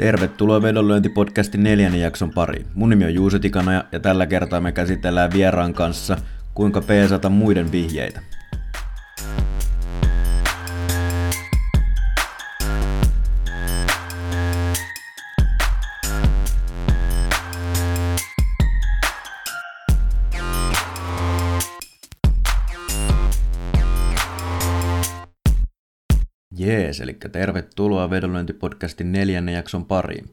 Tervetuloa Vedonlyöntipodcastin neljännen jakson pariin. Mun nimi on Juuso Tikanoja ja tällä kertaa me käsitellään vieraan kanssa kuinka peesata muiden vihjeitä. Jees, eli tervetuloa Vedonlyöntipodcastin neljännen jakson pariin.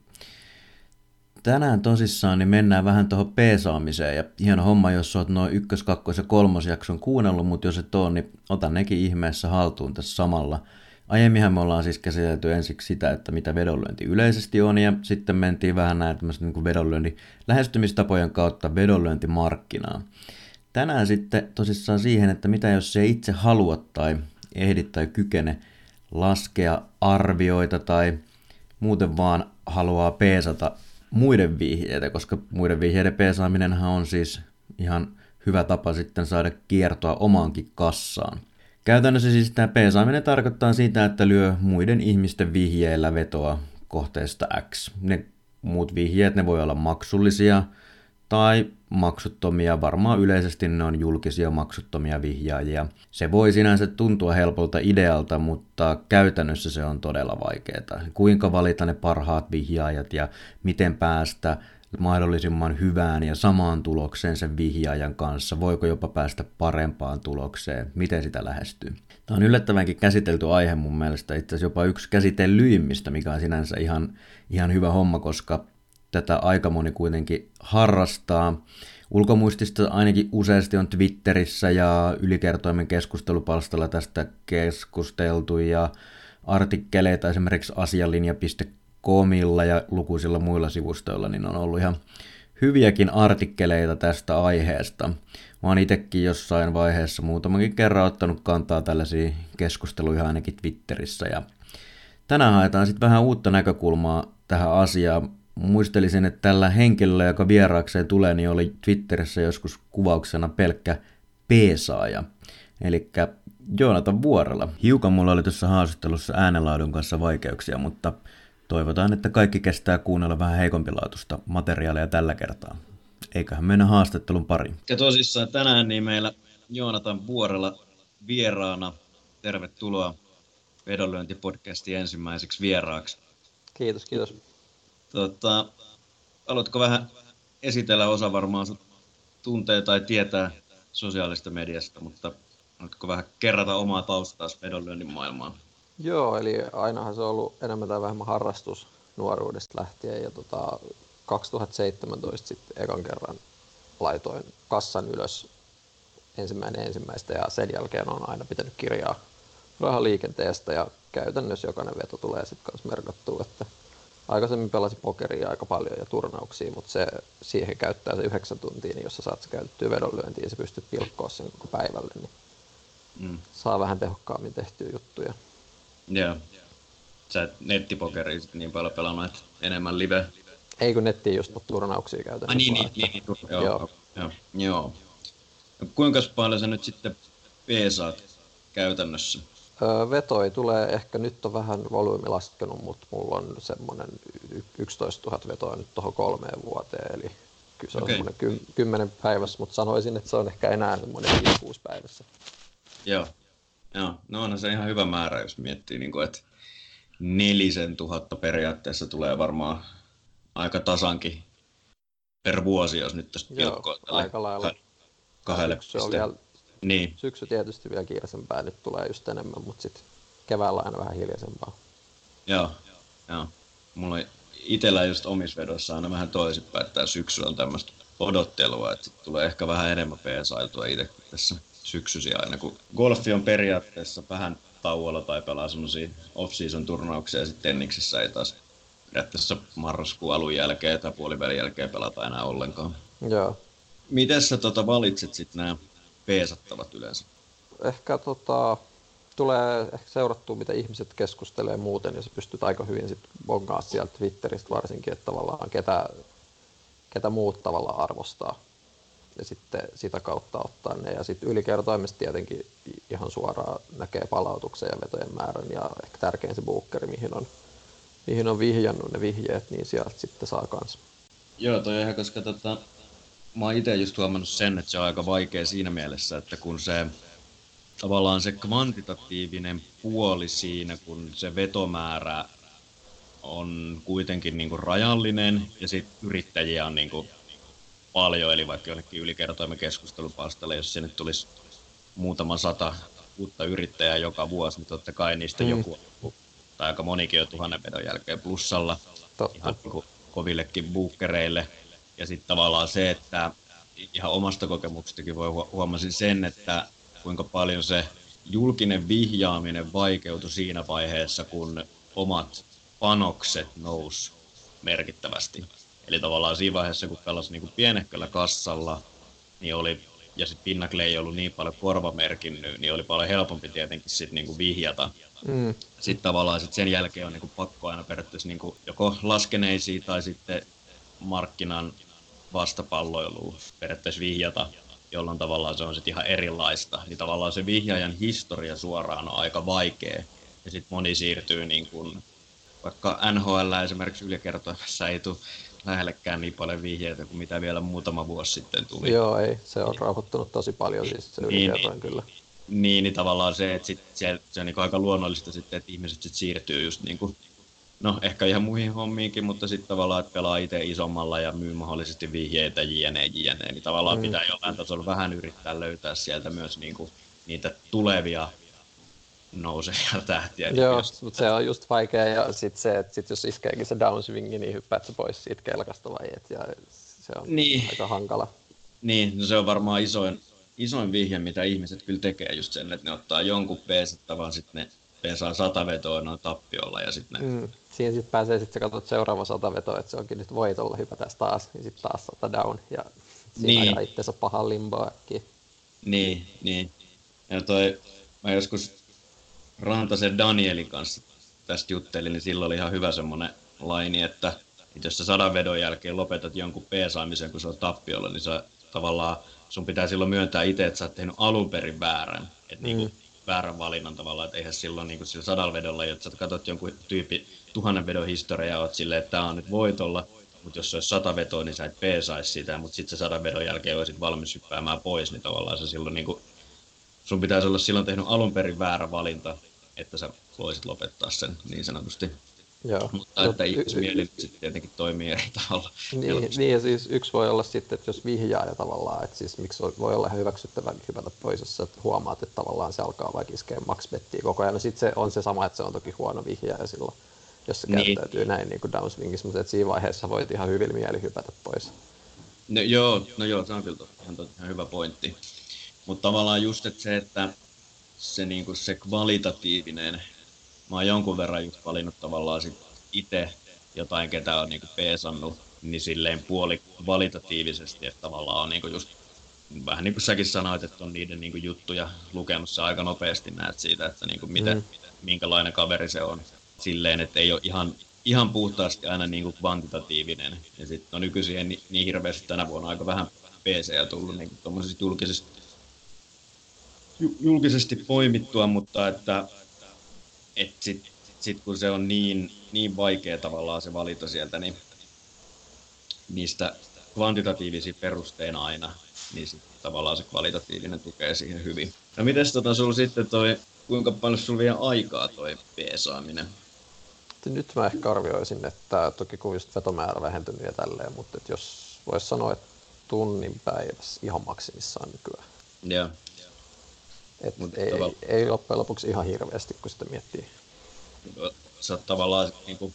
Tänään tosissaan niin mennään vähän tuohon peesaamiseen ja hieno homma, jos oot noin ykkös-, kakkos- ja kolmosjakson kuunnellut, mutta jos et ole, niin ota nekin ihmeessä haltuun tässä samalla. Aiemminhan me ollaan siis käsitelty ensiksi sitä, että mitä vedonlyönti yleisesti on, ja sitten mentiin vähän näin niin vedonlyönti lähestymistapojen kautta vedonlyöntimarkkinaa. Tänään sitten tosissaan siihen, että mitä jos se itse halua tai ehdi tai kykene laskea arvioita tai muuten vaan haluaa peesata muiden vihjeitä, koska muiden vihjeiden peesaaminen on siis ihan hyvä tapa sitten saada kiertoa omaankin kassaan. Käytännössä siis tämä peesaaminen tarkoittaa sitä, että lyö muiden ihmisten vihjeillä vetoa kohteesta X. Ne muut vihjeet, ne voi olla maksullisia tai maksuttomia, varmaan yleisesti ne on julkisia maksuttomia vihjaajia. Se voi sinänsä tuntua helpolta idealta, mutta käytännössä se on todella vaikeaa. Kuinka valita ne parhaat vihjaajat ja miten päästä mahdollisimman hyvään ja samaan tulokseen sen vihjaajan kanssa, voiko jopa päästä parempaan tulokseen, miten sitä lähestyy. Tämä on yllättävänkin käsitelty aihe mun mielestä, itse asiassa jopa yksi käsitellyimmistä, mikä on sinänsä ihan, ihan hyvä homma, koska tätä aika moni kuitenkin harrastaa. Ulkomuistista ainakin useasti on Twitterissä ja ylikertoimen keskustelupalstalla tästä keskusteltu ja artikkeleita esimerkiksi asialinja.comilla ja lukuisilla muilla sivustoilla, niin on ollut ihan hyviäkin artikkeleita tästä aiheesta. Mä oon itsekin jossain vaiheessa muutamankin kerran ottanut kantaa tällaisiin keskusteluihin ainakin Twitterissä ja tänään haetaan sitten vähän uutta näkökulmaa tähän asiaan muistelisin, että tällä henkilöllä, joka vieraakseen tulee, niin oli Twitterissä joskus kuvauksena pelkkä peesaaja. Eli Joonatan Vuorella. Hiukan mulla oli tuossa haastattelussa äänenlaadun kanssa vaikeuksia, mutta toivotaan, että kaikki kestää kuunnella vähän heikompilaatusta materiaalia tällä kertaa. Eiköhän mennä haastattelun pariin. Ja tosissaan tänään niin meillä Joonatan Vuorella vieraana. Tervetuloa vedonlyöntipodcastin ensimmäiseksi vieraaksi. Kiitos, kiitos. Tota, aloitko vähän esitellä, osa varmaan tuntee tai tietää sosiaalista mediasta, mutta haluatko vähän kerrata omaa taustaa vedonlyönnin maailmaan? Joo, eli ainahan se on ollut enemmän tai vähemmän harrastus nuoruudesta lähtien ja tota, 2017 sitten ekan kerran laitoin kassan ylös ensimmäinen ensimmäistä ja sen jälkeen on aina pitänyt kirjaa rahaliikenteestä ja käytännössä jokainen veto tulee sitten kanssa merkattua, että aikaisemmin pelasin pokeria aika paljon ja turnauksia, mutta se, siihen käyttää se yhdeksän tuntia, niin jos sä saat se käytettyä vedonlyöntiin ja sä pystyt pilkkoa sen koko päivälle, niin mm. saa vähän tehokkaammin tehtyä juttuja. Joo. Sä et nettipokeria niin paljon pelannut, että enemmän live? Ei kun nettiin just turnauksia käytännössä. Ah, niin, niin, niin, niin, joo, joo. joo. joo. No, kuinka paljon sä nyt sitten peesaat käytännössä? Vetoi tulee ehkä nyt on vähän volyymi laskenut, mutta mulla on semmoinen 11 000 vetoa nyt tuohon kolmeen vuoteen, eli kyllä se on okay. semmoinen kymmenen päivässä, mutta sanoisin, että se on ehkä enää semmoinen 5-6 päivässä. Joo. Joo, no on se ihan hyvä määrä, jos miettii, niin kuin, että nelisen tuhatta periaatteessa tulee varmaan aika tasankin per vuosi, jos nyt tästä Joo, aika lailla. Kahdelle se on vielä niin. Syksy tietysti vielä kiireisempää, nyt tulee just enemmän, mutta sitten keväällä aina vähän hiljaisempaa. Joo, joo. Mulla on itsellä just omissa vedoissa aina vähän toisinpäin, että syksy on tämmöistä odottelua, että tulee ehkä vähän enemmän peesailtua itse tässä syksysi aina, kun golfi on periaatteessa vähän tauolla tai pelaa semmoisia off-season turnauksia ja sitten tenniksessä ei taas periaatteessa marraskuun alun jälkeen tai puolivälin jälkeen pelata enää ollenkaan. Joo. Miten sä tota valitsit sitten nämä peesattavat yleensä? Ehkä tota, tulee ehkä seurattua, mitä ihmiset keskustelee muuten, ja sä pystyt aika hyvin sitten bongaa sieltä Twitteristä varsinkin, että tavallaan ketä, ketä muut tavallaan arvostaa. Ja sitten sitä kautta ottaa ne. Ja sitten ylikertoimista tietenkin ihan suoraan näkee palautuksen ja vetojen määrän, ja ehkä tärkein se bookeri, mihin on mihin on vihjannut ne vihjeet, niin sieltä sitten saa kanssa. Joo, toi ihan, koska tota, mä oon itse just huomannut sen, että se on aika vaikea siinä mielessä, että kun se tavallaan se kvantitatiivinen puoli siinä, kun se vetomäärä on kuitenkin niin kuin rajallinen ja sitten yrittäjiä on niin kuin paljon, eli vaikka jollekin ylikertoimen keskustelupalstalle, jos sinne tulisi muutama sata uutta yrittäjää joka vuosi, niin totta kai niistä mm. joku, tai aika monikin jo tuhannen vedon jälkeen plussalla, Totta. ihan niin kuin kovillekin buukkereille. Ja sitten tavallaan se, että ihan omasta kokemuksestakin voi huomasin sen, että kuinka paljon se julkinen vihjaaminen vaikeutui siinä vaiheessa, kun omat panokset nousi merkittävästi. Eli tavallaan siinä vaiheessa, kun pelasi niin pienehköllä kassalla, niin oli, ja sitten Pinnacle ei ollut niin paljon korvamerkinnyt, niin oli paljon helpompi tietenkin sit niin vihjata. Mm. Sitten tavallaan sit sen jälkeen on niin pakko aina periaatteessa niin joko laskeneisiin tai sitten markkinan vastapalloiluun periaatteessa vihjata, jolloin tavallaan se on sitten ihan erilaista. Niin tavallaan se vihjaajan historia suoraan on aika vaikea. Ja sitten moni siirtyy niin kuin, vaikka NHL esimerkiksi ylikertoimessa ei tule lähellekään niin paljon vihjeitä kuin mitä vielä muutama vuosi sitten tuli. Joo, ei. Se on rauhoittunut tosi paljon siis se niin, niin, kyllä. Niin, niin tavallaan se, että sit se, se on niin aika luonnollista sitten, että ihmiset sit siirtyy just niin kuin, no ehkä ihan muihin hommiinkin, mutta sitten tavallaan, että pelaa itse isommalla ja myy mahdollisesti vihjeitä jne, jne, niin tavallaan mm. pitää jollain tasolla vähän yrittää löytää sieltä myös niin kuin, niitä tulevia nousevia tähtiä. Joo, mutta se on just vaikea ja sitten se, että sit jos iskeekin se downswingi, niin hyppäät se pois siitä kelkasta vai et, ja se on niin. aika hankala. Niin, no se on varmaan isoin, isoin vihje, mitä ihmiset kyllä tekee just sen, että ne ottaa jonkun peesetta, vaan sitten ne peesaa sata vetoa noin tappiolla ja sitten ne... Mm. Siinä sitten pääsee sitten katsot seuraava sata vetoa, että se onkin nyt voitolla hypätäs taas, niin sitten taas sata down ja siinä niin. ajaa itsensä pahan limboa Niin, niin. Ja toi, mä joskus Rantasen Danielin kanssa tästä juttelin, niin silloin oli ihan hyvä semmoinen laini, että, jos sä sadan vedon jälkeen lopetat jonkun peesaamisen, kun se on tappiolla, niin sä tavallaan sun pitää silloin myöntää itse, että sä oot tehnyt alun perin väärän. Että niinku mm. niin väärän valinnan tavallaan, että eihän silloin niin kuin sillä sadalla vedolla, että sä katsot jonkun tyyppi tuhannen vedon historiaa oot silleen, että tämä on nyt voitolla, mutta jos se olisi sata vetoa, niin sä et peesaisi sitä, mutta sitten se sadan vedon jälkeen olisit valmis hyppäämään pois, niin tavallaan se silloin niin kuin, sun pitäisi olla silloin tehnyt alun perin väärä valinta, että sä voisit lopettaa sen niin sanotusti. Joo. Mutta että y- ihmismieli y- sitten tietenkin toimii eri tavalla. Niin, niin, ja siis yksi voi olla sitten, että jos vihjaa ja tavallaan, että siis miksi voi olla hyväksyttävä hypätä pois, jos huomaat, että tavallaan se alkaa vaikka iskeä max koko ajan. No sitten se on se sama, että se on toki huono vihjaaja silloin, jos se niin. käyttäytyy näin niin kuin downswingissä, mutta että siinä vaiheessa voit ihan hyvin mieli hypätä pois. No joo, no joo, se on kyllä ihan, ihan hyvä pointti. Mutta tavallaan just että se, että se, niin kuin se kvalitatiivinen, mä oon jonkun verran just valinnut tavallaan sit itse jotain, ketä on niin kuin peesannut, niin silleen puoli kvalitatiivisesti, että tavallaan on niin kuin just vähän niin kuin säkin sanoit, että on niiden niin kuin juttuja lukenut se aika nopeasti näet siitä, että niin kuin miten, mm. minkälainen kaveri se on. Silleen, että ei ole ihan, ihan puhtaasti aina niin kuin kvantitatiivinen. Ja sitten on nykyisin niin, niin hirveästi tänä vuonna aika vähän PC tullut niin kuin julkisista julkisesti poimittua, mutta että, että sitten sit kun se on niin, niin vaikea tavallaan se valita sieltä, niin niistä kvantitatiivisia perusteina aina, niin sit tavallaan se kvalitatiivinen tukee siihen hyvin. No mites tota sulla sitten toi, kuinka paljon sulla vie aikaa toi peesaaminen? Nyt mä ehkä arvioisin, että toki kun just vetomäärä vähentynyt ja tälleen, mutta jos voisi sanoa, että tunnin päivässä ihan maksimissaan nykyään. Joo. Et Mut ei, tavalla... ei loppujen lopuksi ihan hirveästi, kun sitä miettii. Sä oot tavallaan niin kuin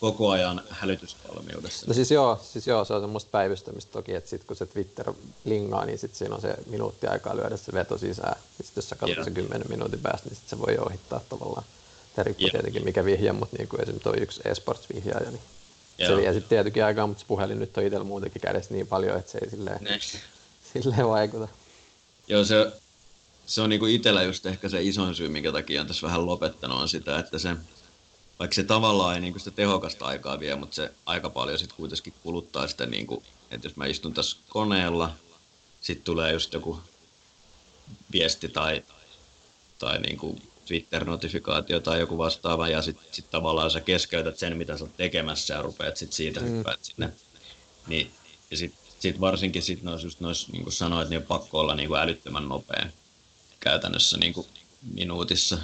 koko ajan hälytysvalmiudessa. No siis joo, siis joo, se on semmoista päivystämistä toki, että sit kun se Twitter lingaa, niin sit siinä on se minuutti aikaa lyödä se veto sisään. Sitten jos sä katsot yeah. se 10 minuutin päästä, niin sit se voi ohittaa tavallaan. Se riippuu yeah. tietenkin mikä vihja, mutta niin kuin esimerkiksi toi yksi esports-vihjaaja, niin yeah. se vie sitten tietenkin aikaa, mutta se puhelin nyt on itsellä muutenkin kädessä niin paljon, että se ei silleen, silleen vaikuta. Joo, se, se on niinku itsellä just ehkä se isoin syy, minkä takia on tässä vähän lopettanut, on sitä, että se, vaikka se tavallaan ei niinku sitä tehokasta aikaa vie, mutta se aika paljon sitten kuitenkin kuluttaa sitä, niinku, että jos mä istun tässä koneella, sitten tulee just joku viesti tai, tai niinku Twitter-notifikaatio tai joku vastaava, ja sitten sit tavallaan sä keskeytät sen, mitä sä oot tekemässä, ja rupeat sit siitä mm. hyppäät sinne. Niin, ja sitten sit varsinkin sit nois, just nois, niin kuin sanoit, niin on pakko olla niin kuin älyttömän nopea. Käytännössä niin kuin minuutissa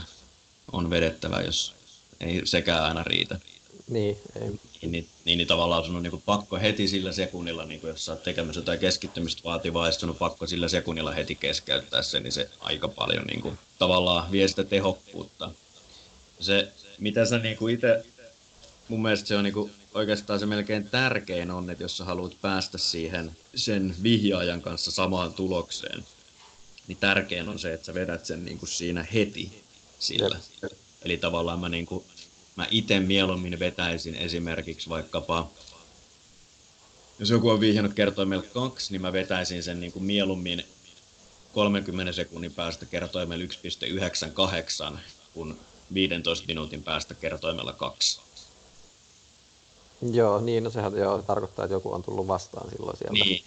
on vedettävä, jos ei sekään aina riitä. Niin, ei. Niin, niin, niin, niin tavallaan sun on niin kuin pakko heti sillä sekunnilla, niin kuin jos sä oot tekemässä jotain keskittymistä vaativaa, ja on pakko sillä sekunnilla heti keskeyttää se, niin se aika paljon niin kuin, tavallaan vie sitä tehokkuutta. Se, mitä sä niin kuin itse, mun mielestä se on niin kuin, oikeastaan se melkein tärkein on, että jos sä haluat päästä siihen sen vihjaajan kanssa samaan tulokseen, niin tärkein on se, että sä vedät sen niin kuin siinä heti sillä. Eli tavallaan mä niin kuin, mä itse mieluummin vetäisin esimerkiksi vaikkapa, jos joku on vihjannut kertoimella kaksi, niin mä vetäisin sen niin kuin mieluummin 30 sekunnin päästä kertoimella 1.98 kuin 15 minuutin päästä kertoimella 2. Joo, niin, no sehän joo, tarkoittaa, että joku on tullut vastaan silloin sieltä. Niin,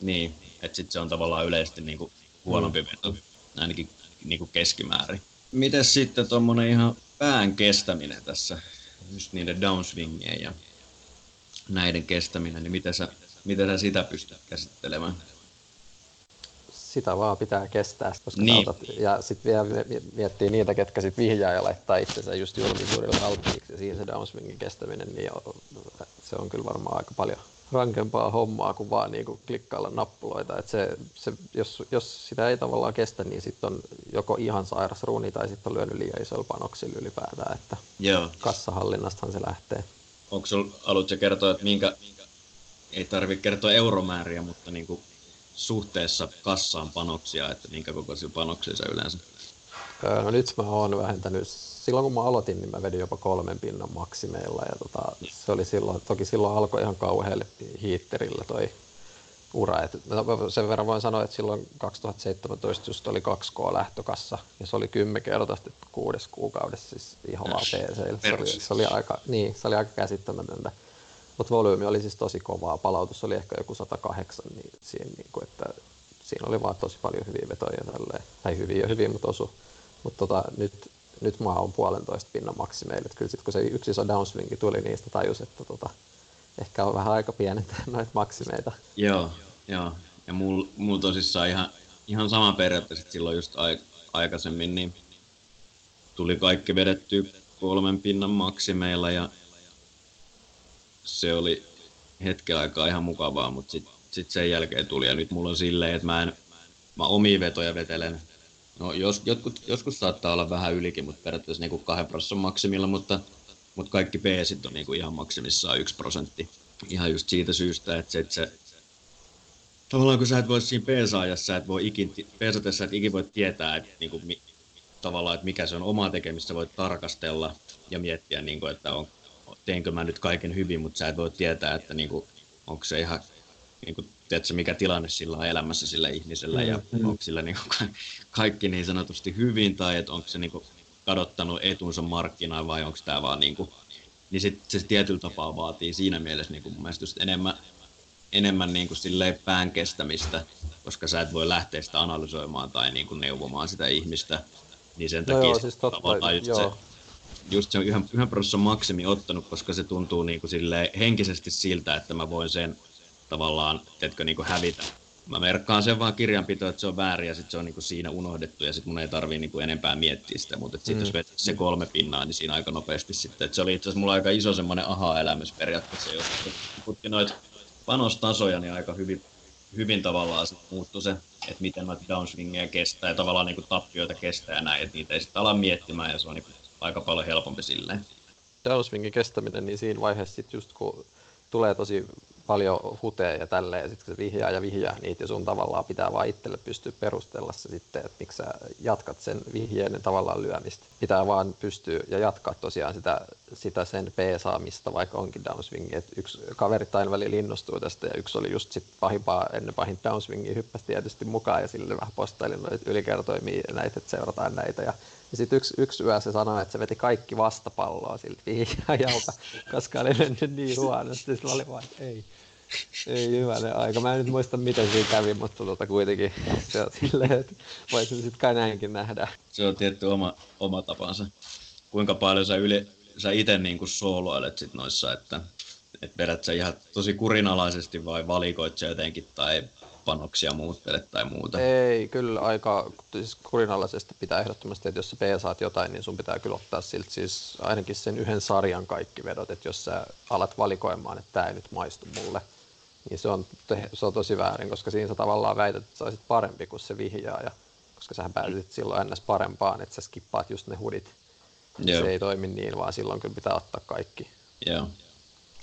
niin. että sitten se on tavallaan yleisesti niin kuin huonompi mm. veto, ainakin niin kuin keskimäärin. Mites sitten tuommoinen ihan pään kestäminen tässä, just niiden downswingien ja näiden kestäminen, niin miten sä, miten sä sitä pystyt käsittelemään? Sitä vaan pitää kestää, koska niin. Saatat, ja sitten vielä miettii niitä, ketkä sitten vihjaa ja laittaa itsensä just julkisuudelle alttiiksi, ja siinä se downswingin kestäminen, niin se on kyllä varmaan aika paljon rankempaa hommaa kuin vaan niin kuin klikkailla nappuloita. Et se, se, jos, jos sitä ei tavallaan kestä, niin sitten on joko ihan sairas ruuni tai sitten on lyönyt liian isoilla panoksilla ylipäätään. Että Joo. Kassahallinnastahan se lähtee. Onko sinulla, haluatko kertoa, että minkä, ei tarvitse kertoa euromääriä, mutta niin kuin suhteessa kassaan panoksia, että minkä kokoisia panoksia se yleensä? Öö, no nyt mä oon vähentänyt silloin kun mä aloitin, niin mä vedin jopa kolmen pinnan maksimeilla. Ja tota, se oli silloin, toki silloin alkoi ihan kauhealle hiitterillä toi ura. Et sen verran voin sanoa, että silloin 2017 just oli 2K lähtökassa ja se oli kymmenkertaisesti kuudes kuukaudessa siis ihan vaan PC. Se oli, se oli aika, niin, se oli aika käsittämätöntä. Mutta volyymi oli siis tosi kovaa. Palautus oli ehkä joku 108, niin siinä, niin kuin, että siinä oli vaan tosi paljon hyviä vetoja tälleen. Tai hyviä ja hyviä, mutta osu. Mutta tota, nyt nyt mä oon puolentoista pinnan maksimeille. Että kyllä sitten kun se yksi iso downswingi tuli, niistä tajus, että tota, ehkä on vähän aika pienentää noita maksimeita. Joo, joo. Ja mulla mul tosissaan ihan, ihan sama periaatteessa silloin just ai, aikaisemmin, niin tuli kaikki vedetty kolmen pinnan maksimeilla ja se oli hetken aikaa ihan mukavaa, mutta sitten sit sen jälkeen tuli ja nyt mulla on silleen, että mä en, mä omia vetoja vetelen No jos, jotkut, joskus saattaa olla vähän ylikin, mutta periaatteessa niin kuin kahden prosentin maksimilla, mutta, mutta kaikki peesit on niin kuin ihan maksimissaan yksi prosentti. Ihan just siitä syystä, että se, että se tavallaan kun sä et voi siinä peesaajassa, et voi ikin, peesatessa, et ikin voi tietää, että niin kuin, mi, tavallaan, että mikä se on omaa tekemistä, voit tarkastella ja miettiä, niin kuin, että on, teenkö mä nyt kaiken hyvin, mutta sä et voi tietää, että niin kuin, onko se ihan niin kuin, tiedätkö, mikä tilanne sillä on elämässä sillä ihmisellä ja mm. onko sillä niin kuin, kaikki niin sanotusti hyvin tai että onko se niin kuin, kadottanut etunsa markkinaan vai onko tämä vaan niin kuin, niin sit, se tietyllä tapaa vaatii siinä mielessä niin kuin mun mielestä just enemmän, enemmän niin kuin silleen pään kestämistä, koska sä et voi lähteä sitä analysoimaan tai niin kuin neuvomaan sitä ihmistä, niin sen no takia joo, siis totta, just, joo. se, just se on yhden, yhden prosessin maksimi ottanut, koska se tuntuu niin kuin henkisesti siltä, että mä voin sen tavallaan, teetkö, niin hävitä. Mä merkkaan sen vaan kirjanpito, että se on väärin ja sitten se on niin siinä unohdettu ja sitten mun ei tarvii niin enempää miettiä sitä, mutta sitten mm. jos vetää se kolme pinnaa, niin siinä aika nopeasti sitten. Et se oli itse asiassa mulla aika iso semmoinen aha-elämys periaatteessa, jos putki noita panostasoja, niin aika hyvin, hyvin tavallaan sit muuttui se, että miten noita downswingeja kestää ja tavallaan niin tappioita kestää ja näin, että niitä ei sitten ala miettimään ja se on niin aika paljon helpompi silleen. Downswingin kestäminen, niin siinä vaiheessa sitten just kun tulee tosi paljon huteja ja tälleen, ja sitten se vihjaa ja vihjaa niitä, ja sun tavallaan pitää vaan itselle pystyä perustella se sitten, että miksi sä jatkat sen vihjeiden tavallaan lyömistä. Pitää vaan pystyä ja jatkaa tosiaan sitä, sitä sen P-saamista, vaikka onkin downswingi. Et yksi kaverit aina välillä innostui tästä, ja yksi oli just sit pahimpaa ennen pahin downswingia, hyppäsi tietysti mukaan, ja sille vähän postailin noita ylikertoimia näitä, että seurataan näitä, ja ja sitten yksi, yksi yö se sanoi, että se veti kaikki vastapalloa siltä vihjaajalta, koska oli mennyt niin huonosti. Sitten mä olin vaan, että ei, Ei hyvänen aika. Mä en nyt muista, miten siinä kävi, mutta tota kuitenkin se on silleen, että voisi sitten kai näinkin nähdä. Se on tietty oma, oma tapansa. Kuinka paljon sä, yli, sä itse niin sooloilet sit noissa, että et vedät sä ihan tosi kurinalaisesti vai valikoit sä jotenkin tai panoksia muuttelet tai muuta? Ei, kyllä aika siis kurinalaisesti pitää ehdottomasti, että jos sä peesaat jotain, niin sun pitää kyllä ottaa siltä siis ainakin sen yhden sarjan kaikki vedot, että jos sä alat valikoimaan, että tämä ei nyt maistu mulle, niin se on, se on tosi väärin, koska siinä sä tavallaan väität, että sä olisit parempi kuin se vihjaaja, koska sä päätit silloin ennäs parempaan, että sä skippaat just ne hudit. Joo. Se ei toimi niin, vaan silloin kyllä pitää ottaa kaikki. Joo.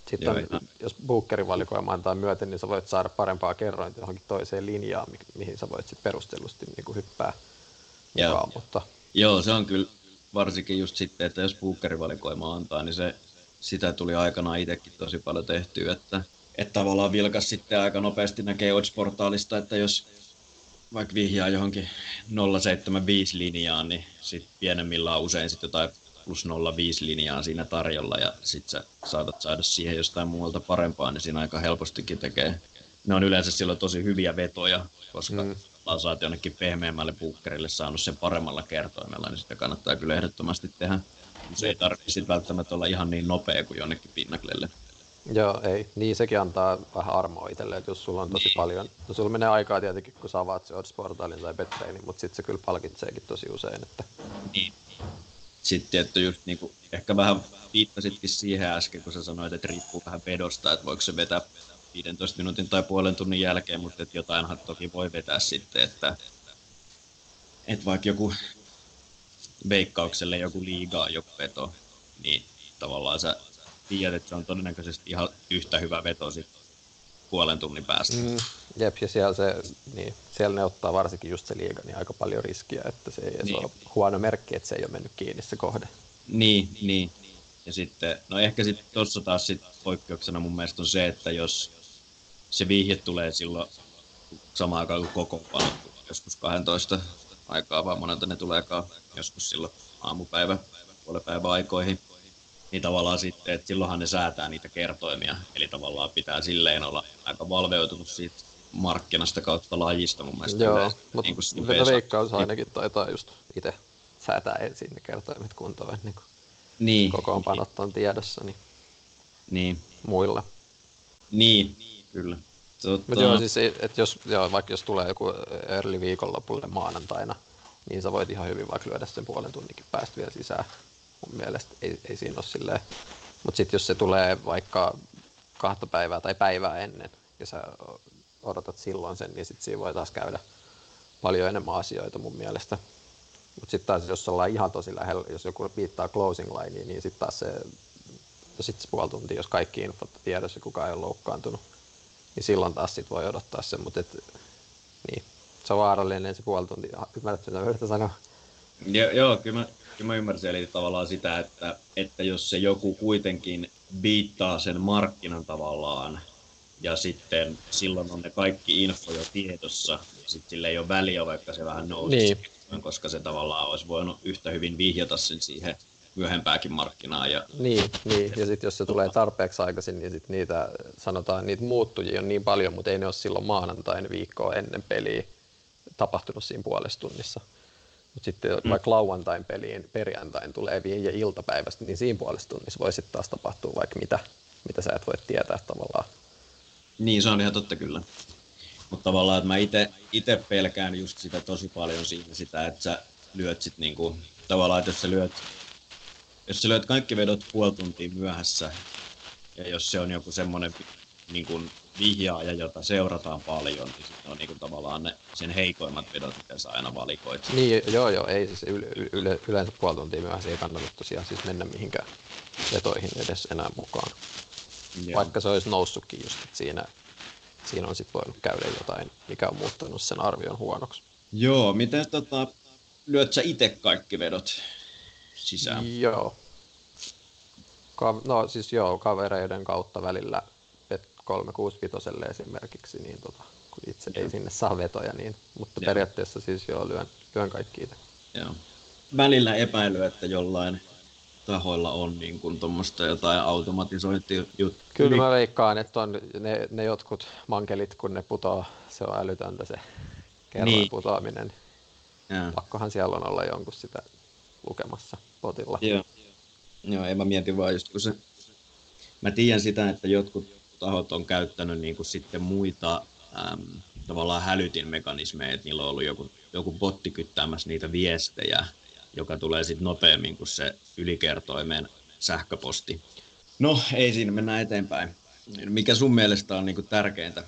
Sitten Joo, on, jos Bookerin valikoima antaa myöten, niin sä voit saada parempaa kerrointia johonkin toiseen linjaan, mi- mihin sä voit sitten perustellusti niin kuin hyppää Joo. mukaan. Mutta... Joo, se on kyllä varsinkin just sitten, että jos Bookerin valikoima antaa, niin se, sitä tuli aikanaan itsekin tosi paljon tehtyä, että, että tavallaan vilkas sitten aika nopeasti näkee Odds-portaalista, että jos vaikka vihjaa johonkin 075 linjaan, niin sitten pienemmillä on usein sitten jotain plus 0,5 linjaa siinä tarjolla ja sitten sä saatat saada siihen jostain muualta parempaa, niin siinä aika helpostikin tekee. Ne on yleensä silloin tosi hyviä vetoja, koska mm. saat jonnekin pehmeämmälle puukkerille saanut sen paremmalla kertoimella, niin sitä kannattaa kyllä ehdottomasti tehdä. Se ei tarvitse välttämättä olla ihan niin nopea kuin jonnekin pinnaklelle. Joo, ei. Niin sekin antaa vähän armoa itselle, että jos sulla on tosi niin. paljon, no sulla menee aikaa tietenkin, kun sä avaat se Odds-portaalin tai Betbrainin, mutta sitten se kyllä palkitseekin tosi usein. Että... Niin, sitten että just niin kuin, ehkä vähän viittasitkin siihen äsken, kun sä sanoit, että riippuu vähän vedosta, että voiko se vetää 15 minuutin tai puolen tunnin jälkeen, mutta että jotainhan toki voi vetää sitten, että, että vaikka joku veikkaukselle joku liigaa joku veto, niin tavallaan sä tiedät, että se on todennäköisesti ihan yhtä hyvä veto sitten puolen tunnin päästä. Mm, jep, ja siellä, se, niin, siellä ne ottaa varsinkin just se liiga niin aika paljon riskiä, että se ei niin. ole huono merkki, että se ei ole mennyt kiinni se kohde. Niin, niin. Ja sitten, no ehkä sitten tuossa taas sit poikkeuksena mun mielestä on se, että jos se vihje tulee silloin samaan aikaan kuin koko joskus 12 aikaa, vaan monelta ne tuleekaan joskus silloin aamupäivä, puolipäivä aikoihin, niin tavallaan sitten, että silloinhan ne säätää niitä kertoimia. Eli tavallaan pitää silleen olla aika valveutunut siitä markkinasta kautta lajista mun mielestä. Joo, mutta niin veikkaus ainakin taitaa just itse säätää ensin ne kertoimet kuntoon, niin kuin niin. kokoonpanot on tiedossa niin, niin. muilla. Niin, kyllä. Tota... Mutta joo, siis että jos, joo, vaikka jos tulee joku early viikonlopulle maanantaina, niin sä voit ihan hyvin vaikka lyödä sen puolen tunnikin päästä vielä sisään mun mielestä ei, ei siinä ole silleen. Mutta sitten jos se tulee vaikka kahta päivää tai päivää ennen ja sä odotat silloin sen, niin sitten siinä voi taas käydä paljon enemmän asioita mun mielestä. Mutta sitten taas jos ollaan ihan tosi lähellä, jos joku viittaa closing lineen, niin sitten taas se, no sit puoli tuntia, jos kaikki infot tiedossa ja kukaan ei ole loukkaantunut, niin silloin taas sit voi odottaa sen, mutta niin, se on vaarallinen se puoli tuntia. Ymmärrätkö, mitä yritän sanoa? Joo, joo kyllä, mä, kyllä mä ymmärsin, eli tavallaan sitä, että, että jos se joku kuitenkin viittaa sen markkinan tavallaan, ja sitten silloin on ne kaikki info jo tiedossa, ja sitten sille ei ole väliä, vaikka se vähän nousisi, niin. koska se tavallaan olisi voinut yhtä hyvin vihjata sen siihen myöhempääkin markkinaan. Ja... Niin, niin. ja sitten jos se tulee tarpeeksi aikaisin, niin sit niitä, sanotaan, niitä muuttujia on niin paljon, mutta ei ne ole silloin maanantain viikkoa ennen peliä tapahtunut siinä puolessa tunnissa. Mutta sitten mm. vaikka lauantain peliin perjantain tulee ja iltapäivästä, niin siinä puolesta tunnissa voi sitten taas tapahtua vaikka mitä, mitä sä et voi tietää tavallaan. Niin, se on ihan totta kyllä. Mutta tavallaan, että mä itse pelkään just sitä tosi paljon siinä sitä, että sä lyöt sit niinku, tavallaan, että jos sä lyöt, jos sä lyöt kaikki vedot puoli tuntia myöhässä, ja jos se on joku semmoinen niin kuin vihjaaja, jota seurataan paljon, niin sitten on niin kuin tavallaan ne, sen heikoimmat vedot, mitä sä aina valikoit. Niin, joo, joo, ei siis yle, yle, yleensä puoli tuntia myöhässä ei kannata tosiaan siis mennä mihinkään vetoihin edes enää mukaan. Joo. Vaikka se olisi noussutkin just, että siinä, siinä on sitten voinut käydä jotain, mikä on muuttanut sen arvion huonoksi. Joo, miten tota, lyöt sä itse kaikki vedot sisään? Joo. Ka- no siis joo, kavereiden kautta välillä 365 esimerkiksi, niin tota, kun itse ei sinne saa vetoja, niin, mutta joo. periaatteessa siis joo, lyön, lyön kaikki itse. Joo. Välillä epäily, että jollain tahoilla on niin kuin tuommoista jotain automatisointijuttuja. Kyllä mä veikkaan, että on ne, ne jotkut mankelit, kun ne putoaa, se on älytöntä se kerroin niin. putoaminen. Ja. Pakkohan siellä on olla jonkun sitä lukemassa potilla. Joo. Joo, en mä mietin vaan just kun se... Mä tiedän sitä, että jotkut tahot on käyttänyt niin kuin sitten muita äm, tavallaan hälytinmekanismeja, että niillä on ollut joku, joku botti kyttäämässä niitä viestejä, joka tulee sitten nopeammin kuin se ylikertoimen sähköposti. No, ei siinä, mennä eteenpäin. Mikä sun mielestä on niin kuin tärkeintä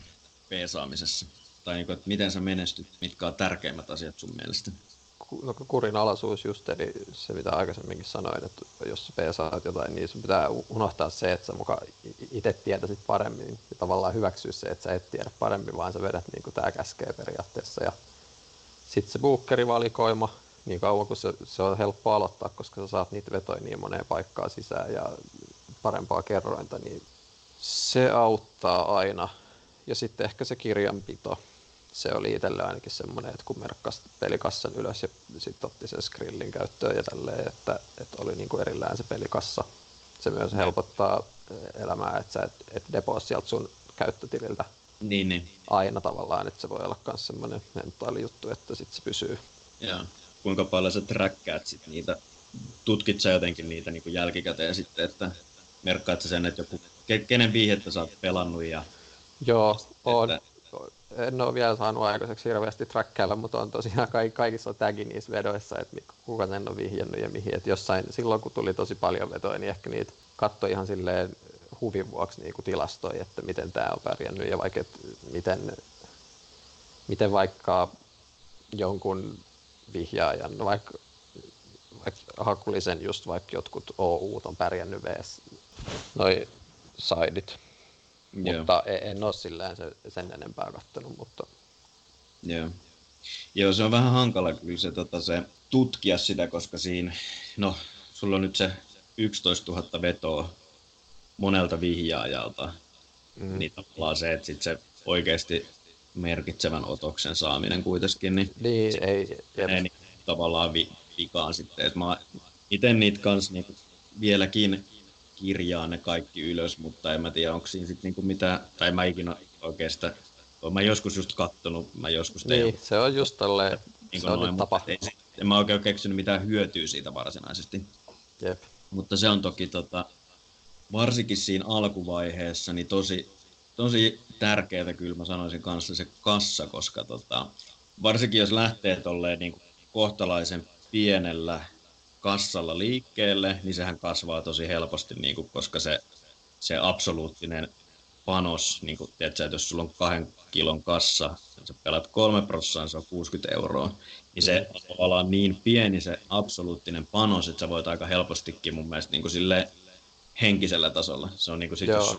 peesaamisessa? Tai niin kuin, että miten sä menestyt, mitkä on tärkeimmät asiat sun mielestä? No, kurinalaisuus just, eli se mitä aikaisemminkin sanoin, että jos sä peesaat jotain, niin sun pitää unohtaa se, että sä muka itse tietäisit paremmin ja tavallaan hyväksyä se, että sä et tiedä paremmin, vaan sä vedät niin kuin tää käskee periaatteessa. Ja sitten se bookerivalikoima, niin kauan kuin se, se on helppo aloittaa, koska sä saat niitä vetoja niin moneen paikkaan sisään ja parempaa kerrointa, niin se auttaa aina. Ja sitten ehkä se kirjanpito, se oli itselle ainakin semmoinen, että kun merkkasi pelikassan ylös ja sitten otti sen Skrillin käyttöön ja tälleen, että, että oli niin kuin erillään se pelikassa. Se myös helpottaa elämää, että sä et, et depoo sieltä sun käyttötililtä niin, niin. aina tavallaan, että se voi olla myös semmoinen mentaali juttu, että sitten se pysyy. Joo. Kuinka paljon sä träkkäät sit niitä, tutkit sä jotenkin niitä niin kuin jälkikäteen sitten, että merkkaat sä sen, että joku, kenen viihettä sä oot pelannut ja Joo, on. Että en ole vielä saanut aikaiseksi hirveästi trackkailla, mutta on tosiaan kaikissa tagi niissä vedoissa, että kuka sen on vihjannut ja mihin. Että jossain, silloin kun tuli tosi paljon vetoja, niin ehkä niitä katsoi ihan silleen huvin vuoksi niin tilastoi, että miten tämä on pärjännyt ja vaikka, miten, miten vaikka jonkun vihjaajan, no vaikka, vaikka hakulisen just vaikka jotkut OU on pärjännyt vs. noi sidit Joo. Mutta en ole sillään se, sen enempää kattonut, mutta... Joo. Joo, se on vähän hankala kyllä se, tota, se tutkia sitä, koska siinä, no, sulla on nyt se 11 000 vetoa monelta vihjaajalta, mm. niin tavallaan se, että sit se oikeasti merkitsevän otoksen saaminen kuitenkin, niin, niin ei, menee niin, tavallaan vi, vikaan sitten. Et mä itse niitä kanssa niin vieläkin kirjaa ne kaikki ylös, mutta en mä tiedä, onko siinä sitten niinku mitään, tai mä ikinä oikeastaan, mä joskus just kattonut, mä joskus tein. Niin, se on just tälleen, niin se on noin, tapa. Ei, en mä oikein keksinyt mitään hyötyä siitä varsinaisesti. Jep. Mutta se on toki tota, varsinkin siinä alkuvaiheessa niin tosi, tosi tärkeää kyllä mä sanoisin kanssa se kassa, koska tota, varsinkin jos lähtee tolleen niin kohtalaisen pienellä kassalla liikkeelle, niin sehän kasvaa tosi helposti, niin kuin, koska se, se absoluuttinen panos, niin kuin, tiedätkö, että jos sulla on kahden kilon kassa, ja sä pelat kolme prosenttia, se on 60 euroa, niin se on tavallaan niin pieni se absoluuttinen panos, että sä voit aika helpostikin mun mielestä niin kuin sille henkisellä tasolla. Se on niin kuin sit, jos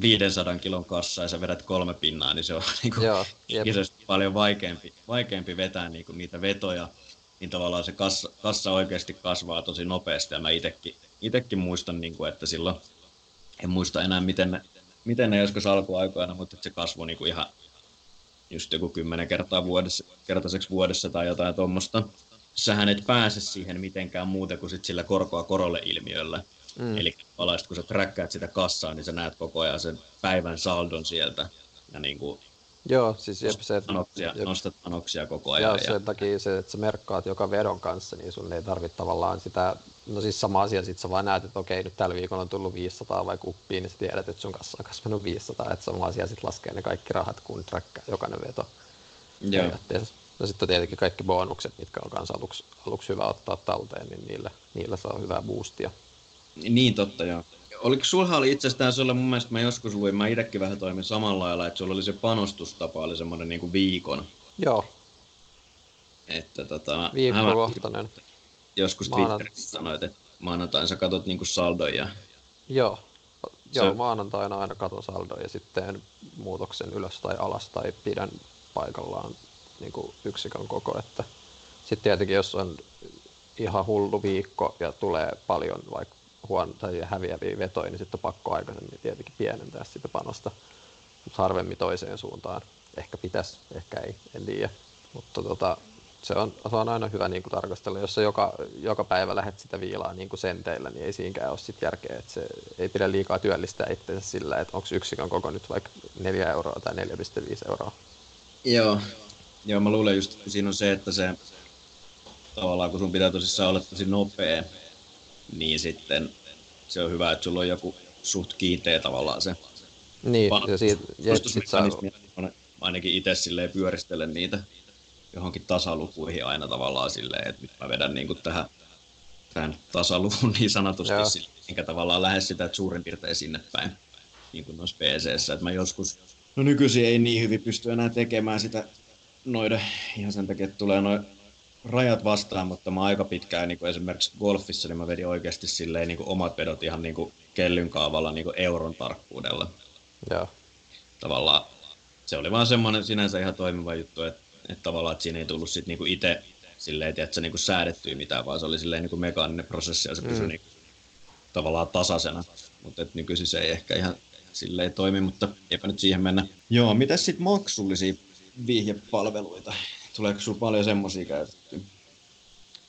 500 kilon kassa ja sä vedät kolme pinnaa, niin se on niin kuin Joo, paljon vaikeampi, vaikeampi vetää niin kuin niitä vetoja niin tavallaan se kassa, kassa oikeasti kasvaa tosi nopeasti. Ja mä itekin, itekin muistan, niin kuin, että silloin, en muista enää miten ne, miten ne joskus alkuaikoina, mutta se kasvoi niin kuin ihan just joku kymmenen kertaa vuodessa, kertaiseksi vuodessa tai jotain tuommoista. Sähän et pääse siihen mitenkään muuten kuin sit sillä korkoa korolle ilmiöllä. Mm. Eli kun sä träkkäät sitä kassaa, niin sä näet koko ajan sen päivän saldon sieltä. Ja niin kuin Joo, siis jep, se, panoksia, jep. nostat panoksia koko ajan. Joo, sen takia se, että sä merkkaat joka vedon kanssa, niin sun ei tarvitse tavallaan sitä, no siis sama asia, sit sä vaan näet, että okei, nyt tällä viikolla on tullut 500 vai kuppiin, niin sä tiedät, että sun kanssa on kasvanut 500, että sama asia sit laskee ne kaikki rahat, kun trackaa jokainen veto. Joo. No sitten tietenkin kaikki bonukset, mitkä on kanssa aluksi, aluksi hyvä ottaa talteen, niin niillä, niillä saa hyvää boostia. Niin totta, joo oliko sulla oli itsestään sulle, mun mielestä mä joskus luin, mä itsekin vähän toimin samalla lailla, että sulla oli se panostustapa, oli semmoinen niin kuin viikon. Joo. Että tota, Viikkokohtainen. Joskus Maanant... Twitterissä sanoit, että maanantain sä katot niin kuin saldoja. Joo. Joo, se... maanantaina aina katon saldoja ja sitten muutoksen ylös tai alas tai pidän paikallaan niin kuin yksikön koko. Että sitten tietenkin jos on ihan hullu viikko ja tulee paljon vaikka huono tai häviäviä vetoja, niin sitten on pakko aikaisemmin tietenkin pienentää sitä panosta, harvemmin toiseen suuntaan. Ehkä pitäisi, ehkä ei, en tiedä. Mutta tota, se on, se on aina hyvä niin kuin tarkastella. Jos sä joka, joka päivä lähdet sitä viilaa niin kuin senteillä, niin ei siinäkään ole sit järkeä. Että se ei pidä liikaa työllistää itseensä sillä, että onko yksikön koko nyt vaikka 4 euroa tai 4,5 euroa. Joo. Joo, mä luulen just, että siinä on se, että se tavallaan kun sun pitää tosissaan olla tosi nopea, niin sitten se on hyvä, että sulla on joku suht kiinteä tavallaan se Niin, ja siitä, ja sit saa, ainakin itse silleen pyöristelen niitä johonkin tasalukuihin aina tavallaan silleen, että nyt mä vedän niin kuin tähän, tähän tasaluvun niin sanotusti, sille, enkä tavallaan lähde sitä että suurin piirtein sinne päin, niin kuin noissa pc että mä joskus, no nykyisin ei niin hyvin pysty enää tekemään sitä noiden, ihan sen takia, että tulee noin rajat vastaan, mutta mä aika pitkään niin kuin esimerkiksi golfissa, niin mä vedin oikeasti silleen niin kuin omat vedot ihan niin kuin kellyn kaavalla niin kuin euron tarkkuudella. Joo. Tavallaan se oli vaan semmoinen sinänsä ihan toimiva juttu, että, että tavallaan että siinä ei tullut sit niinku itse silleen, että se niinku säädettyä mitään, vaan se oli silleen niinku mekaaninen prosessi ja se pysyi mm. niinku, tavallaan tasaisena. Mutta nykyisin se ei ehkä ihan silleen toimi, mutta eipä nyt siihen mennä. Joo, mitä sitten maksullisia vihjepalveluita? Tuleeko sinulla paljon semmoisia käytetty?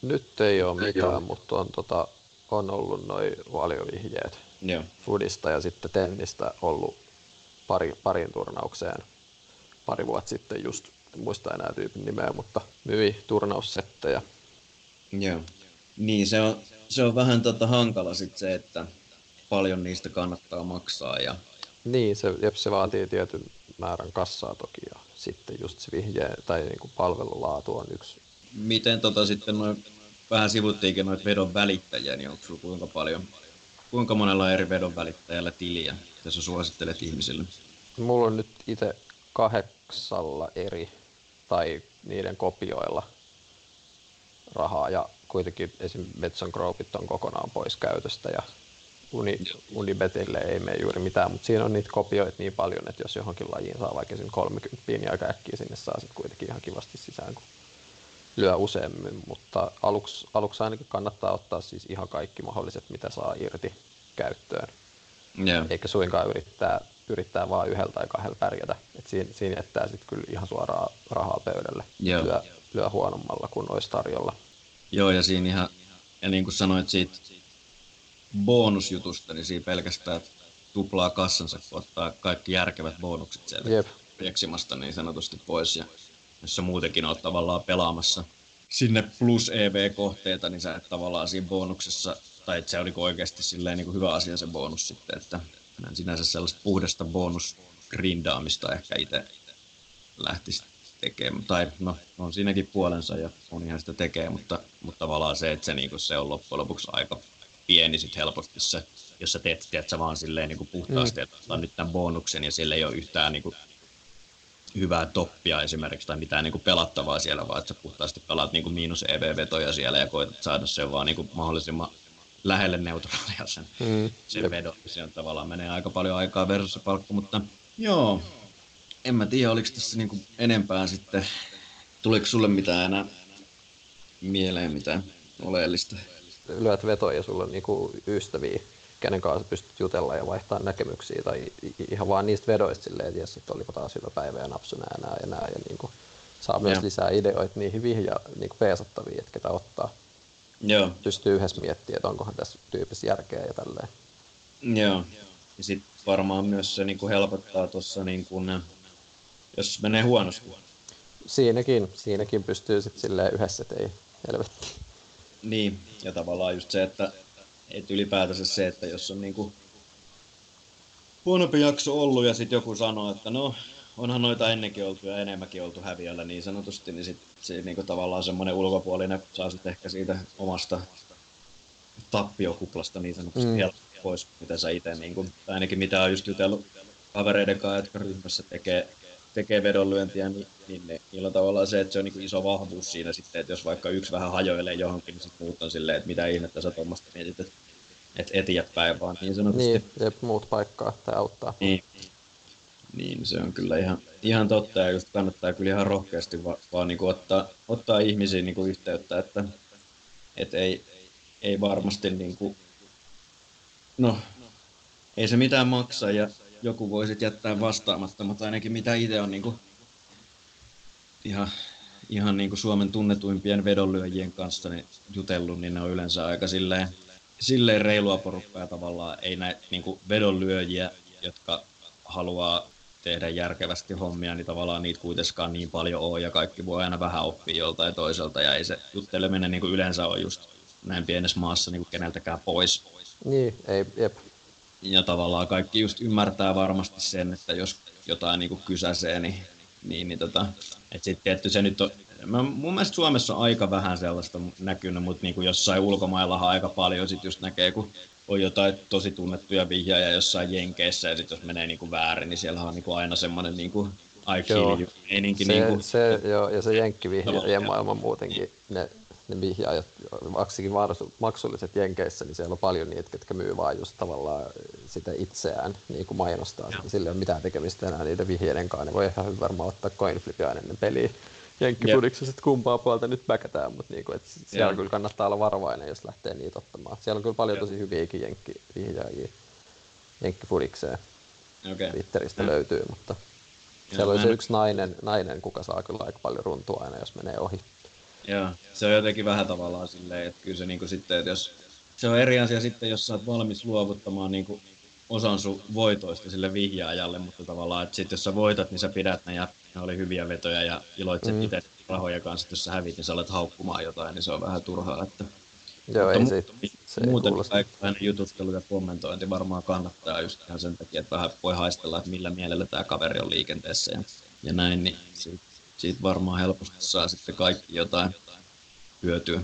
Nyt ei ole mitään, Joo. mutta on, tota, on ollut noin valiovihjeet Joo. Fudista ja sitten tennistä ollut pari, parin turnaukseen pari vuotta sitten just, en muista enää tyypin nimeä, mutta myi turnaussettejä. Joo. Niin, se on, se on vähän tota hankala sit se, että paljon niistä kannattaa maksaa. Ja... Niin, se, jep, se vaatii tietyn määrän kassaa toki ja sitten just se vihje tai niin kuin palvelulaatu on yksi. Miten tota sitten noin, vähän sivuttiinkin noita vedon välittäjiä, niin onko sulla kuinka paljon, kuinka monella eri vedon välittäjällä tiliä, mitä sä suosittelet ihmisille? Mulla on nyt itse kahdeksalla eri tai niiden kopioilla rahaa ja kuitenkin esim. Metson Groupit on kokonaan pois käytöstä ja Uni, Unibetille ei mene juuri mitään, mutta siinä on niitä kopioita niin paljon, että jos johonkin lajiin saa vaikka sen 30, niin aika äkkiä sinne saa sitten kuitenkin ihan kivasti sisään, kun lyö useammin, mutta aluksi, aluksi ainakin kannattaa ottaa siis ihan kaikki mahdolliset, mitä saa irti käyttöön. Yeah. Eikä suinkaan yrittää yrittää vain yhdellä tai kahdella pärjätä. Et siinä, siinä jättää sitten kyllä ihan suoraa rahaa pöydälle. Joo. Lyö, lyö huonommalla kuin olisi tarjolla. Joo, ja siinä ihan, ja niin kuin sanoit siitä bonusjutusta, niin siinä pelkästään tuplaa kassansa, kun ottaa kaikki järkevät bonukset sieltä Jep. reksimasta niin sanotusti pois. Ja jos sä muutenkin oot tavallaan pelaamassa sinne plus EV-kohteita, niin sä et tavallaan siinä bonuksessa, tai että se niinku oikeasti silleen niin kuin hyvä asia se bonus sitten, että en sinänsä sellaista puhdasta bonusgrindaamista ehkä itse lähtisi tekemään. Tai no, on siinäkin puolensa ja on ihan sitä tekee, mutta, mutta tavallaan se, että se, niin kuin, se on loppujen lopuksi aika pieni sit helposti se, jos sä teet, teet sä vaan silleen niin kuin puhtaasti, mm. että nyt tämän bonuksen ja sillä ei ole yhtään niin kuin, hyvää toppia esimerkiksi tai mitään niin kuin pelattavaa siellä, vaan että sä puhtaasti pelaat niin kuin miinus EV-vetoja siellä ja koetat saada sen vaan niin kuin mahdollisimman lähelle neutraalia sen, mm, sen vedon. Se on tavallaan menee aika paljon aikaa versus se palkka, mutta joo, en mä tiedä, oliko tässä niinku enempää sitten, tuliko sulle mitään enää mieleen mitään oleellista? Lyöt vetoja ja sulla on niinku ystäviä, kenen kanssa pystyt jutella ja vaihtaa näkemyksiä tai ihan vaan niistä vedoista silleen, että jes, että olipa taas hyvä päivä ja napsu nää, nää ja nää ja niinku saa myös ja. lisää ideoita niihin vihja niinku peesattaviin, että ketä ottaa. Joo. pystyy yhdessä miettimään, että onkohan tässä tyypissä järkeä ja tälleen. Joo. Ja sitten varmaan myös se niinku helpottaa tuossa, niinku, jos menee huonosti. Siinäkin, siinäkin pystyy sitten silleen yhdessä, että ei helvetti. Niin, ja tavallaan just se, että et ylipäätänsä se, että jos on niinku huonompi jakso ollut ja sitten joku sanoo, että no onhan noita ennenkin oltu ja enemmänkin oltu häviöllä niin sanotusti, niin sitten se niin tavallaan semmoinen ulkopuolinen saa sitten ehkä siitä omasta tappiokuplasta niin sanotusti mm. pois, mitä sä itse, niin kuin, tai ainakin mitä on just jutellut kavereiden kanssa, jotka ryhmässä tekee, tekee vedonlyöntiä, niin, niin ne, niillä on tavallaan se, että se on niin iso vahvuus siinä sitten, että jos vaikka yksi vähän hajoilee johonkin, niin sitten muut on silleen, että mitä ihmettä sä tuommoista mietit, että et eteenpäin vaan niin sanotusti. Niin, jep, muut paikkaa tai auttaa. Niin, niin, se on kyllä ihan, ihan totta ja just kannattaa kyllä ihan rohkeasti va, vaan niin kuin ottaa, ottaa ihmisiin niin kuin yhteyttä, että et ei, ei varmasti niin kuin, no, ei se mitään maksa ja joku voi sitten jättää vastaamatta, mutta ainakin mitä itse on niin kuin ihan ihan niin kuin Suomen tunnetuimpien vedonlyöjien kanssa niin jutellut, niin ne on yleensä aika silleen, silleen reilua porukkaa tavallaan. Ei näitä niin kuin vedonlyöjiä, jotka haluaa tehdä järkevästi hommia, niin tavallaan niitä kuitenkaan niin paljon ole ja kaikki voi aina vähän oppia joltain toiselta ja ei se jutteleminen niin kuin yleensä ole just näin pienessä maassa niin kuin keneltäkään pois. Niin, ei, jep. Ja tavallaan kaikki just ymmärtää varmasti sen, että jos jotain niin kuin kysäsee, niin, niin, niin tota, että sitten tietty se nyt on, mä, mun mielestä Suomessa on aika vähän sellaista näkynyt, mutta niin kuin jossain ulkomaillahan aika paljon sit just näkee, kun on jotain tosi tunnettuja vihjaajia jossain Jenkeissä, ja sitten jos menee niin kuin väärin, niin siellä on niin kuin aina semmoinen niin kuin I kill you meininki. Se, niin kuin, se, joo, ja se jenkkivihjaajien maailma muutenkin, ne, ne vihjaajat, varsinkin maksulliset Jenkeissä, niin siellä on paljon niitä, jotka myy vaan just tavallaan sitä itseään niin kuin mainostaa. Joo. Sillä ei ole mitään tekemistä enää niiden vihjeiden kanssa. Ne voi ihan hyvin varmaan ottaa coinflipia ennen peliä. Jenkkipudiksessa, että kumpaa puolta nyt backataan, mutta niinku, et siellä Joo. kyllä kannattaa olla varovainen, jos lähtee niitä ottamaan. Siellä on kyllä paljon Joo. tosi hyviäkin jenkkivihjaajia jenkkipudikseen. Okay. Twitteristä ja. löytyy, mutta Joo, siellä oli se yksi nainen, nainen, kuka saa kyllä aika paljon runtua aina, jos menee ohi. Joo, se on jotenkin vähän tavallaan silleen, että kyllä se niinku sitten, että jos se on eri asia sitten, jos sä oot valmis luovuttamaan niinku osan sun voitoista sille vihjaajalle, mutta tavallaan, että sit jos sä voitat, niin sä pidät ne ja ne oli hyviä vetoja ja iloitset mm. itse rahoja kanssa, jos sä hävit, niin sä olet haukkumaan jotain, niin se on vähän turhaa. Että... Joo, ei se, se muuten kaikenlainen jututtelu ja kommentointi varmaan kannattaa just ihan sen takia, että vähän voi haistella, että millä mielellä tämä kaveri on liikenteessä ja, ja näin, niin siitä, siitä varmaan helposti saa sitten kaikki jotain hyötyä.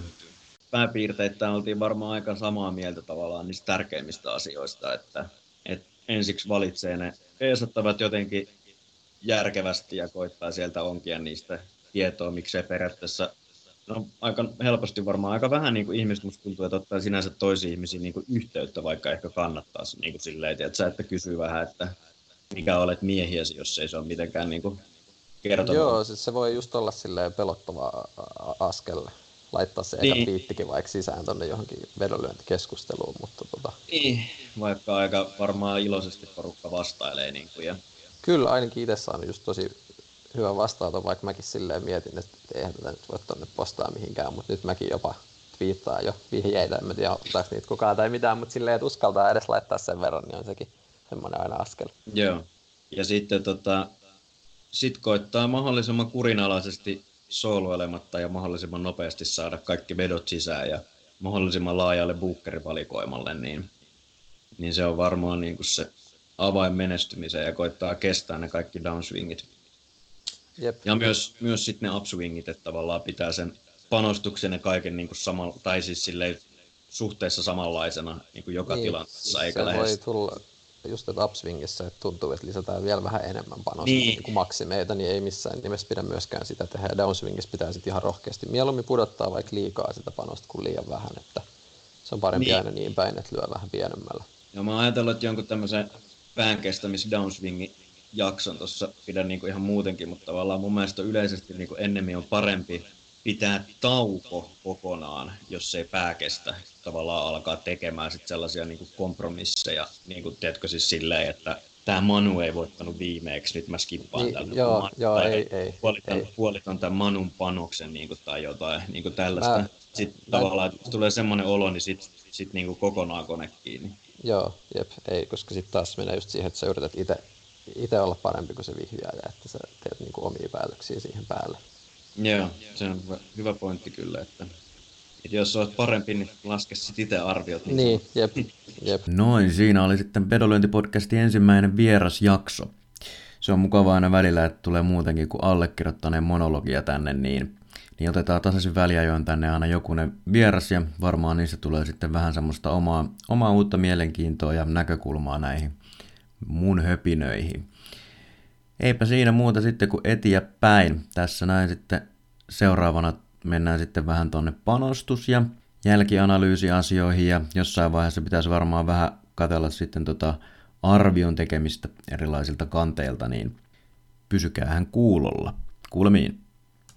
Pääpiirteittäin oltiin varmaan aika samaa mieltä tavallaan niistä tärkeimmistä asioista, että, että ensiksi valitsee ne peesattavat jotenkin järkevästi ja koittaa sieltä onkia niistä tietoa, miksei periaatteessa no, aika helposti varmaan aika vähän niin kuin ihmiset musta tuntuu, että ottaa sinänsä toisiin ihmisiin niin kuin yhteyttä, vaikka ehkä kannattaisi niin kuin silleen, että sä että kysyy vähän, että mikä olet miehiäsi, jos ei se ole mitenkään niin kuin kertonut. Joo, siis se voi just olla silleen pelottava askel laittaa se niin. eka piittikin vaikka sisään tonne johonkin vedonlyöntikeskusteluun, mutta tota... Niin, vaikka aika varmaan iloisesti porukka vastailee niin kuin, ja Kyllä, ainakin itse saanut just tosi hyvä vastaanoton, vaikka mäkin silleen mietin, että eihän tätä nyt voi tonne postaa mihinkään, mutta nyt mäkin jopa twiittaa jo vihjeitä, en mä tiedä ottaako niitä kukaan tai mitään, mutta silleen, että uskaltaa edes laittaa sen verran, niin on sekin semmoinen aina askel. Joo, ja sitten tota, sit koittaa mahdollisimman kurinalaisesti sooloilematta ja mahdollisimman nopeasti saada kaikki vedot sisään ja mahdollisimman laajalle bukkerivalikoimalle, niin, niin se on varmaan niin kuin se avain menestymiseen ja koittaa kestää ne kaikki downswingit. Jep. Ja myös, myös sitten ne upswingit, että tavallaan pitää sen panostuksen ja kaiken niin kuin samalla, tai siis silleen suhteessa samanlaisena niin kuin joka niin, tilanteessa. Eikä se lähes... voi tulla just että upswingissä, että tuntuu, että lisätään vielä vähän enemmän panosta niin. Niin kuin maksimeita, niin ei missään nimessä pidä myöskään sitä tehdä. Ja downswingissä pitää sitten ihan rohkeasti mieluummin pudottaa vaikka liikaa sitä panosta kuin liian vähän, että se on parempi niin. aina niin päin, että lyö vähän pienemmällä. No mä oon ajatellut, että jonkun tämmöisen päänkestämis downswingin jakson tuossa pidän niin ihan muutenkin, mutta tavallaan mun mielestä yleisesti niin ennemmin on parempi pitää tauko kokonaan, jos ei pääkestä tavallaan alkaa tekemään sit sellaisia niin kuin kompromisseja, niin kuin teetkö siis silleen, että tämä Manu ei voittanut viimeeksi, nyt mä skippaan niin, tällä. Joo, man, joo ei, ei, puolitan, ei. puolitan tämän Manun panoksen niin kuin, tai jotain niin kuin tällaista. Mä, sitten mä, tavallaan, että tulee semmoinen olo, niin sitten sit, niin kuin kokonaan kone kiinni. Joo, jep, ei, koska sitten taas menee just siihen, että sä yrität itse itse olla parempi kuin se vihjaaja, että sä teet niinku omia päätöksiä siihen päälle. Joo, se on hyvä, hyvä pointti kyllä, että, että jos olet parempi, niin laske sitten itse arviot. Niin, niin jep, jep. Noin, siinä oli sitten Pedolöintipodcastin ensimmäinen vierasjakso. Se on mukavaa aina välillä, että tulee muutenkin kuin allekirjoittaneen monologia tänne, niin, niin otetaan tasaisin väliajoin tänne aina jokunen vieras ja varmaan niistä tulee sitten vähän semmoista omaa, omaa uutta mielenkiintoa ja näkökulmaa näihin mun höpinöihin. Eipä siinä muuta sitten kuin etiä päin. Tässä näin sitten seuraavana mennään sitten vähän tonne panostus- ja jälkianalyysiasioihin ja jossain vaiheessa pitäisi varmaan vähän katella sitten tota arvion tekemistä erilaisilta kanteilta, niin pysykäähän kuulolla. Kuulemiin.